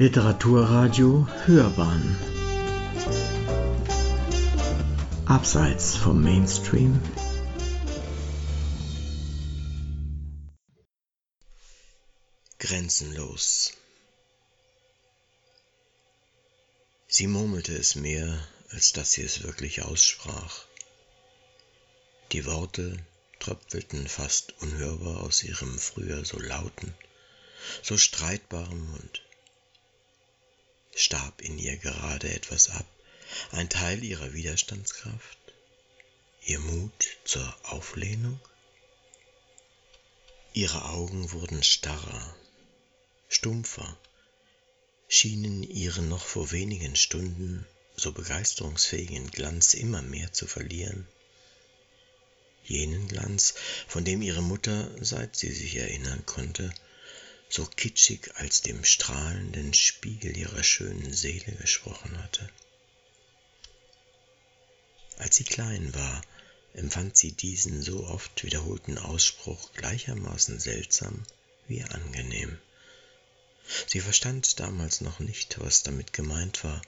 Literaturradio Hörbahn. Abseits vom Mainstream. Grenzenlos. Sie murmelte es mehr, als dass sie es wirklich aussprach. Die Worte tröpfelten fast unhörbar aus ihrem früher so lauten, so streitbaren Mund starb in ihr gerade etwas ab, ein Teil ihrer Widerstandskraft, ihr Mut zur Auflehnung? Ihre Augen wurden starrer, stumpfer, schienen ihren noch vor wenigen Stunden so begeisterungsfähigen Glanz immer mehr zu verlieren. Jenen Glanz, von dem ihre Mutter, seit sie sich erinnern konnte, so kitschig als dem strahlenden Spiegel ihrer schönen Seele gesprochen hatte. Als sie klein war, empfand sie diesen so oft wiederholten Ausspruch gleichermaßen seltsam wie angenehm. Sie verstand damals noch nicht, was damit gemeint war,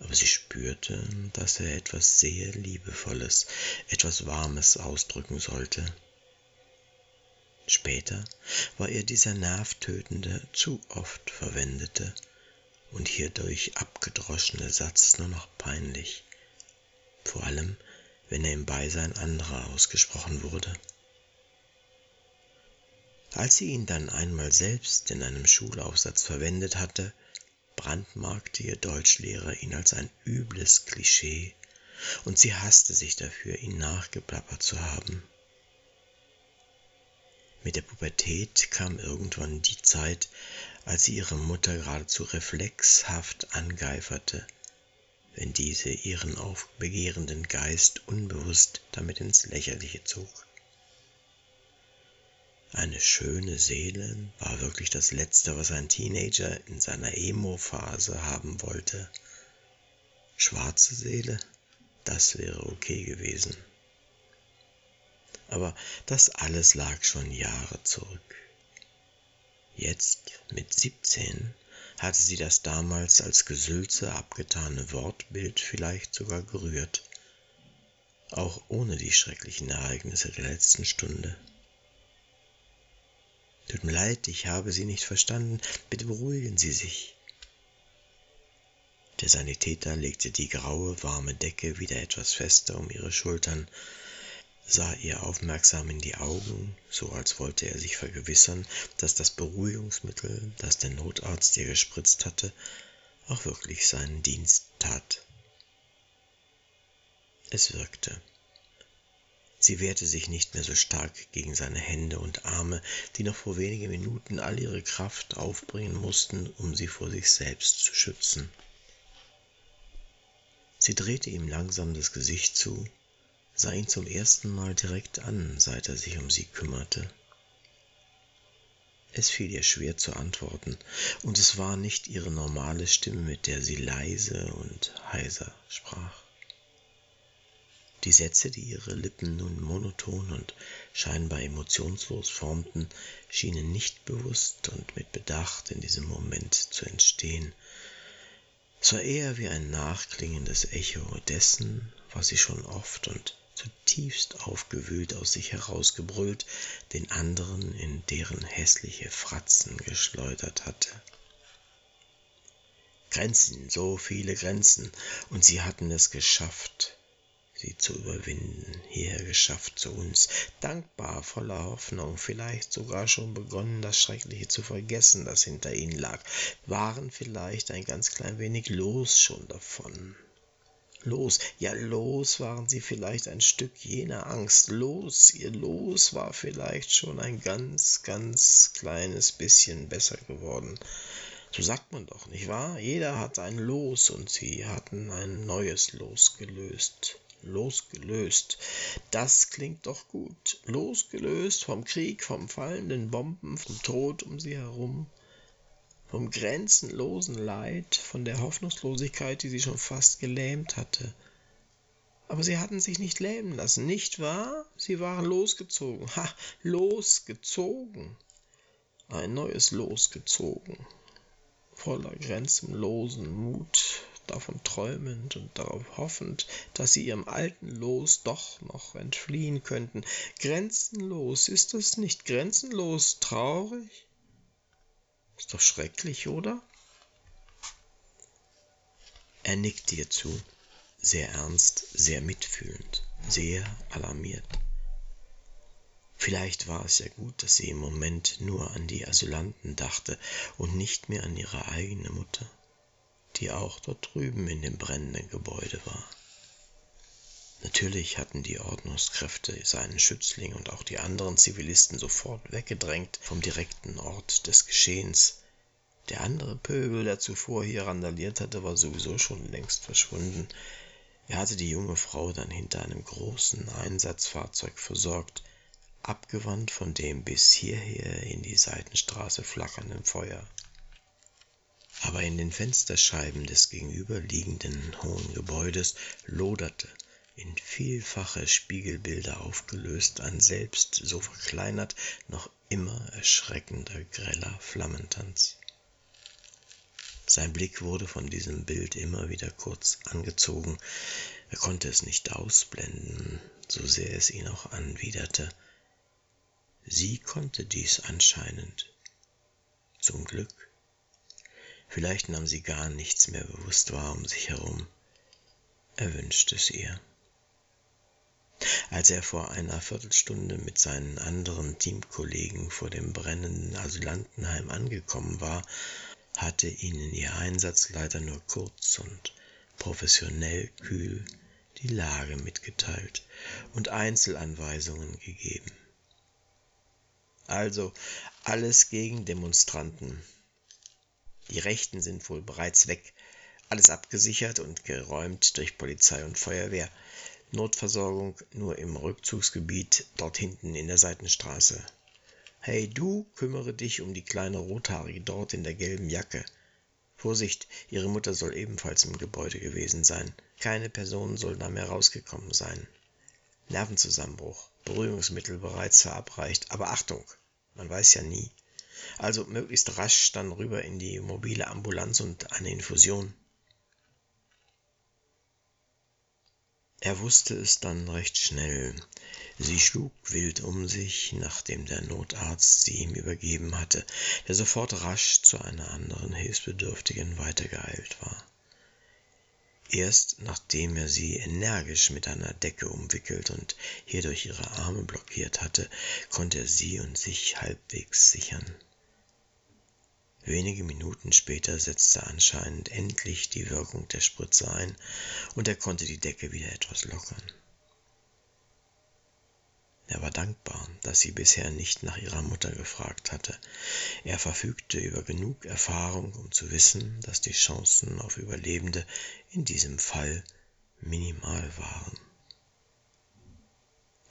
aber sie spürte, dass er etwas sehr Liebevolles, etwas Warmes ausdrücken sollte. Später war ihr dieser nervtötende, zu oft verwendete und hierdurch abgedroschene Satz nur noch peinlich, vor allem wenn er im Beisein anderer ausgesprochen wurde. Als sie ihn dann einmal selbst in einem Schulaufsatz verwendet hatte, brandmarkte ihr Deutschlehrer ihn als ein übles Klischee, und sie hasste sich dafür, ihn nachgeplappert zu haben. Mit der Pubertät kam irgendwann die Zeit, als sie ihre Mutter geradezu reflexhaft angeiferte, wenn diese ihren aufbegehrenden Geist unbewusst damit ins Lächerliche zog. Eine schöne Seele war wirklich das Letzte, was ein Teenager in seiner Emo-Phase haben wollte. Schwarze Seele, das wäre okay gewesen aber das alles lag schon Jahre zurück. Jetzt, mit siebzehn, hatte sie das damals als Gesülze abgetane Wortbild vielleicht sogar gerührt, auch ohne die schrecklichen Ereignisse der letzten Stunde. Tut mir leid, ich habe Sie nicht verstanden. Bitte beruhigen Sie sich. Der Sanitäter legte die graue, warme Decke wieder etwas fester um ihre Schultern sah ihr aufmerksam in die Augen, so als wollte er sich vergewissern, dass das Beruhigungsmittel, das der Notarzt ihr gespritzt hatte, auch wirklich seinen Dienst tat. Es wirkte. Sie wehrte sich nicht mehr so stark gegen seine Hände und Arme, die noch vor wenigen Minuten all ihre Kraft aufbringen mussten, um sie vor sich selbst zu schützen. Sie drehte ihm langsam das Gesicht zu sah ihn zum ersten Mal direkt an, seit er sich um sie kümmerte. Es fiel ihr schwer zu antworten, und es war nicht ihre normale Stimme, mit der sie leise und heiser sprach. Die Sätze, die ihre Lippen nun monoton und scheinbar emotionslos formten, schienen nicht bewusst und mit Bedacht in diesem Moment zu entstehen. Es war eher wie ein nachklingendes Echo dessen, was sie schon oft und zutiefst aufgewühlt aus sich herausgebrüllt, den anderen in deren hässliche Fratzen geschleudert hatte. Grenzen, so viele Grenzen, und sie hatten es geschafft, sie zu überwinden, hierher geschafft zu uns, dankbar, voller Hoffnung, vielleicht sogar schon begonnen, das Schreckliche zu vergessen, das hinter ihnen lag, waren vielleicht ein ganz klein wenig los schon davon. Los, ja los waren sie vielleicht ein Stück jener Angst. Los, ihr Los war vielleicht schon ein ganz, ganz kleines bisschen besser geworden. So sagt man doch, nicht wahr? Jeder hat ein Los und sie hatten ein neues Los gelöst. Losgelöst. Das klingt doch gut. Losgelöst vom Krieg, vom fallenden Bomben, vom Tod um sie herum vom grenzenlosen Leid, von der Hoffnungslosigkeit, die sie schon fast gelähmt hatte. Aber sie hatten sich nicht lähmen lassen, nicht wahr? Sie waren losgezogen. Ha, losgezogen. Ein neues losgezogen. voller grenzenlosen Mut, davon träumend und darauf hoffend, dass sie ihrem alten Los doch noch entfliehen könnten. Grenzenlos, ist es nicht grenzenlos traurig? Ist doch schrecklich, oder? Er nickt ihr zu, sehr ernst, sehr mitfühlend, sehr alarmiert. Vielleicht war es ja gut, dass sie im Moment nur an die Asylanten dachte und nicht mehr an ihre eigene Mutter, die auch dort drüben in dem brennenden Gebäude war. Natürlich hatten die Ordnungskräfte seinen Schützling und auch die anderen Zivilisten sofort weggedrängt vom direkten Ort des Geschehens. Der andere Pöbel, der zuvor hier randaliert hatte, war sowieso schon längst verschwunden. Er hatte die junge Frau dann hinter einem großen Einsatzfahrzeug versorgt, abgewandt von dem bis hierher in die Seitenstraße flackernden Feuer. Aber in den Fensterscheiben des gegenüberliegenden hohen Gebäudes loderte, in vielfache Spiegelbilder aufgelöst, ein selbst so verkleinert, noch immer erschreckender greller Flammentanz. Sein Blick wurde von diesem Bild immer wieder kurz angezogen, er konnte es nicht ausblenden, so sehr es ihn auch anwiderte, Sie konnte dies anscheinend. Zum Glück. Vielleicht nahm sie gar nichts mehr bewusst wahr um sich herum. Er wünschte es ihr. Als er vor einer Viertelstunde mit seinen anderen Teamkollegen vor dem brennenden Asylantenheim angekommen war, hatte ihnen ihr Einsatzleiter nur kurz und professionell kühl die Lage mitgeteilt und Einzelanweisungen gegeben. Also alles gegen Demonstranten. Die Rechten sind wohl bereits weg. Alles abgesichert und geräumt durch Polizei und Feuerwehr. Notversorgung nur im Rückzugsgebiet dort hinten in der Seitenstraße. Hey, du kümmere dich um die kleine Rothaarige dort in der gelben Jacke. Vorsicht, ihre Mutter soll ebenfalls im Gebäude gewesen sein. Keine Person soll da mehr rausgekommen sein. Nervenzusammenbruch, Beruhigungsmittel bereits verabreicht, aber Achtung, man weiß ja nie. Also möglichst rasch dann rüber in die mobile Ambulanz und eine Infusion. Er wusste es dann recht schnell. Sie schlug wild um sich, nachdem der Notarzt sie ihm übergeben hatte, der sofort rasch zu einer anderen Hilfsbedürftigen weitergeeilt war. Erst nachdem er sie energisch mit einer Decke umwickelt und hierdurch ihre Arme blockiert hatte, konnte er sie und sich halbwegs sichern. Wenige Minuten später setzte anscheinend endlich die Wirkung der Spritze ein und er konnte die Decke wieder etwas lockern. Er war dankbar, dass sie bisher nicht nach ihrer Mutter gefragt hatte. Er verfügte über genug Erfahrung, um zu wissen, dass die Chancen auf Überlebende in diesem Fall minimal waren.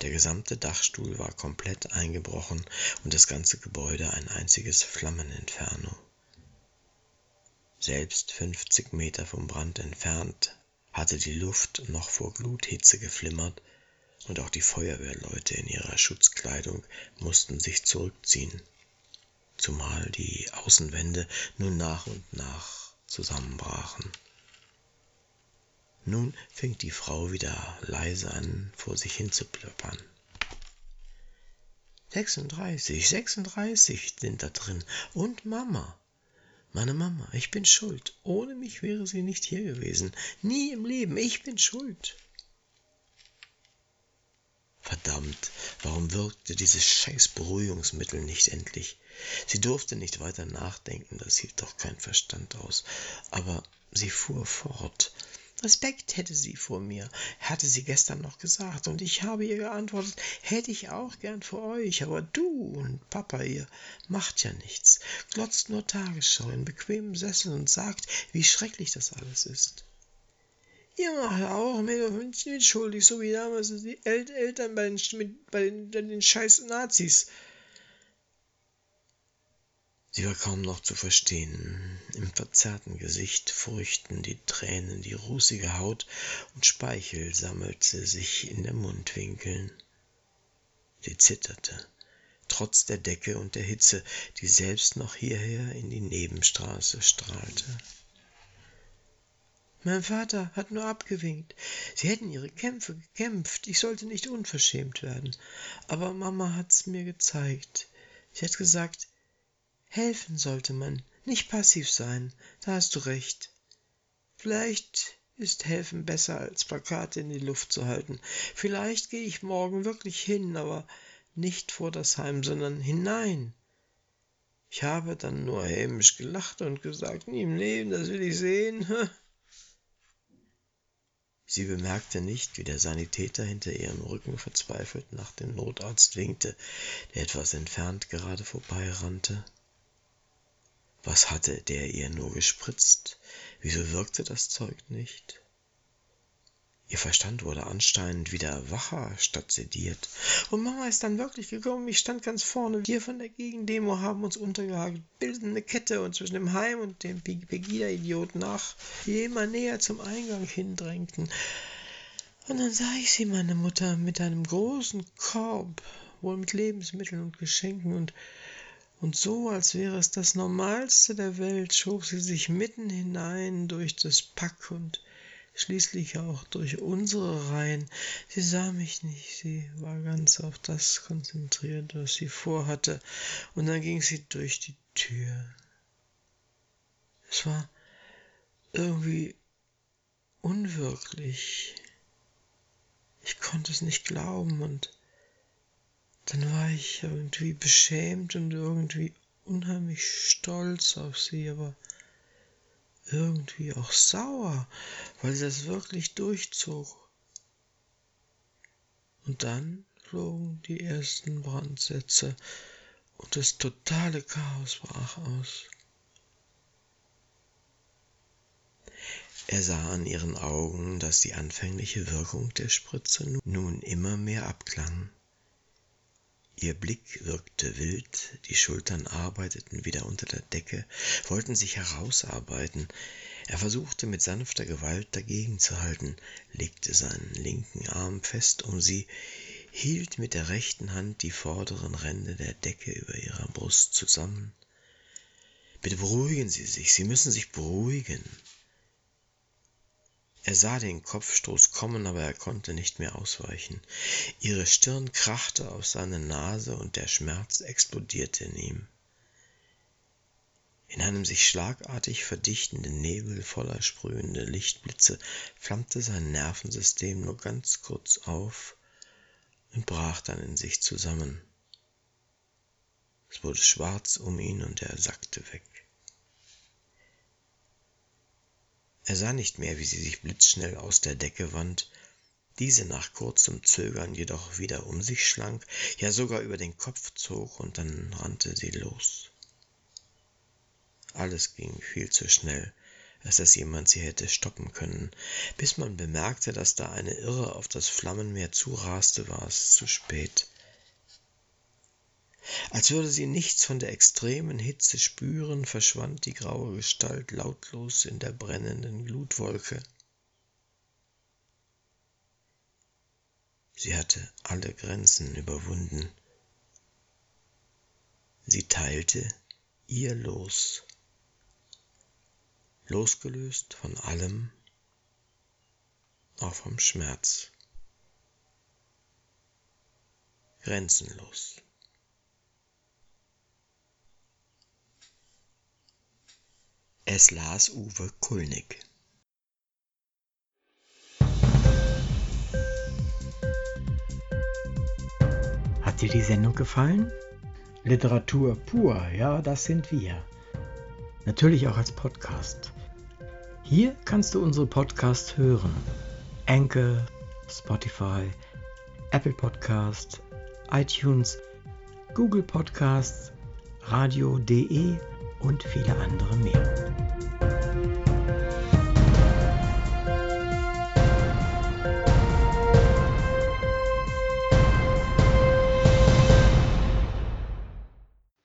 Der gesamte Dachstuhl war komplett eingebrochen und das ganze Gebäude ein einziges Flammeninferno. Selbst 50 Meter vom Brand entfernt hatte die Luft noch vor Gluthitze geflimmert und auch die Feuerwehrleute in ihrer Schutzkleidung mussten sich zurückziehen, zumal die Außenwände nun nach und nach zusammenbrachen. Nun fing die Frau wieder leise an, vor sich hin zu plappern. 36, 36 sind da drin. Und Mama. Meine Mama, ich bin schuld. Ohne mich wäre sie nicht hier gewesen. Nie im Leben, ich bin schuld. Verdammt, warum wirkte dieses scheiß Beruhigungsmittel nicht endlich? Sie durfte nicht weiter nachdenken, das hielt doch kein Verstand aus. Aber sie fuhr fort. Respekt hätte sie vor mir, hatte sie gestern noch gesagt, und ich habe ihr geantwortet, hätte ich auch gern vor euch, aber du und Papa, ihr macht ja nichts, glotzt nur Tagesschau in bequemem Sessel und sagt, wie schrecklich das alles ist. Ihr macht auch mit, schuldig, so wie damals die El Eltern bei den, mit, bei den, den scheiß Nazis. Sie war kaum noch zu verstehen. Im verzerrten Gesicht furchten die Tränen die rußige Haut und Speichel sammelte sich in den Mundwinkeln. Sie zitterte, trotz der Decke und der Hitze, die selbst noch hierher in die Nebenstraße strahlte. Mein Vater hat nur abgewinkt. Sie hätten ihre Kämpfe gekämpft. Ich sollte nicht unverschämt werden. Aber Mama hat's mir gezeigt. Sie hat gesagt, helfen sollte man, nicht passiv sein. Da hast du recht. Vielleicht ist helfen besser, als Plakate in die Luft zu halten. Vielleicht gehe ich morgen wirklich hin, aber nicht vor das Heim, sondern hinein. Ich habe dann nur hämisch gelacht und gesagt, nie im Leben, das will ich sehen. Sie bemerkte nicht, wie der Sanitäter hinter ihrem Rücken verzweifelt nach dem Notarzt winkte, der etwas entfernt gerade vorbeirannte. Was hatte der ihr nur gespritzt? Wieso wirkte das Zeug nicht? Ihr Verstand wurde anscheinend wieder wacher statt sediert. Und Mama ist dann wirklich gekommen. Ich stand ganz vorne. Wir von der Gegendemo haben uns untergehakt, bilden eine Kette und zwischen dem Heim und dem Pegida-Idiot nach, die immer näher zum Eingang hindrängten. Und dann sah ich sie, meine Mutter, mit einem großen Korb, wohl mit Lebensmitteln und Geschenken und und so, als wäre es das Normalste der Welt, schob sie sich mitten hinein durch das Pack und schließlich auch durch unsere Reihen. Sie sah mich nicht, sie war ganz auf das konzentriert, was sie vorhatte, und dann ging sie durch die Tür. Es war irgendwie unwirklich. Ich konnte es nicht glauben und dann war ich irgendwie beschämt und irgendwie unheimlich stolz auf sie, aber irgendwie auch sauer, weil sie das wirklich durchzog. Und dann flogen die ersten Brandsätze und das totale Chaos brach aus. Er sah an ihren Augen, dass die anfängliche Wirkung der Spritze nun immer mehr abklang. Ihr Blick wirkte wild, die Schultern arbeiteten wieder unter der Decke, wollten sich herausarbeiten. Er versuchte mit sanfter Gewalt dagegenzuhalten, legte seinen linken Arm fest um sie, hielt mit der rechten Hand die vorderen Ränder der Decke über ihrer Brust zusammen. Bitte beruhigen Sie sich, Sie müssen sich beruhigen. Er sah den Kopfstoß kommen, aber er konnte nicht mehr ausweichen. Ihre Stirn krachte aus seiner Nase und der Schmerz explodierte in ihm. In einem sich schlagartig verdichtenden Nebel voller sprühender Lichtblitze flammte sein Nervensystem nur ganz kurz auf und brach dann in sich zusammen. Es wurde schwarz um ihn und er sackte weg. Er sah nicht mehr, wie sie sich blitzschnell aus der Decke wand, diese nach kurzem Zögern jedoch wieder um sich schlang, ja sogar über den Kopf zog, und dann rannte sie los. Alles ging viel zu schnell, als dass jemand sie hätte stoppen können. Bis man bemerkte, dass da eine Irre auf das Flammenmeer zuraste, war es zu spät. Als würde sie nichts von der extremen Hitze spüren, verschwand die graue Gestalt lautlos in der brennenden Glutwolke. Sie hatte alle Grenzen überwunden. Sie teilte ihr Los, losgelöst von allem, auch vom Schmerz, grenzenlos. Es las Uwe Kulnig. Hat dir die Sendung gefallen? Literatur pur, ja, das sind wir. Natürlich auch als Podcast. Hier kannst du unsere Podcasts hören. Anchor, Spotify, Apple Podcast, iTunes, Google Podcasts, radio.de und viele andere mehr.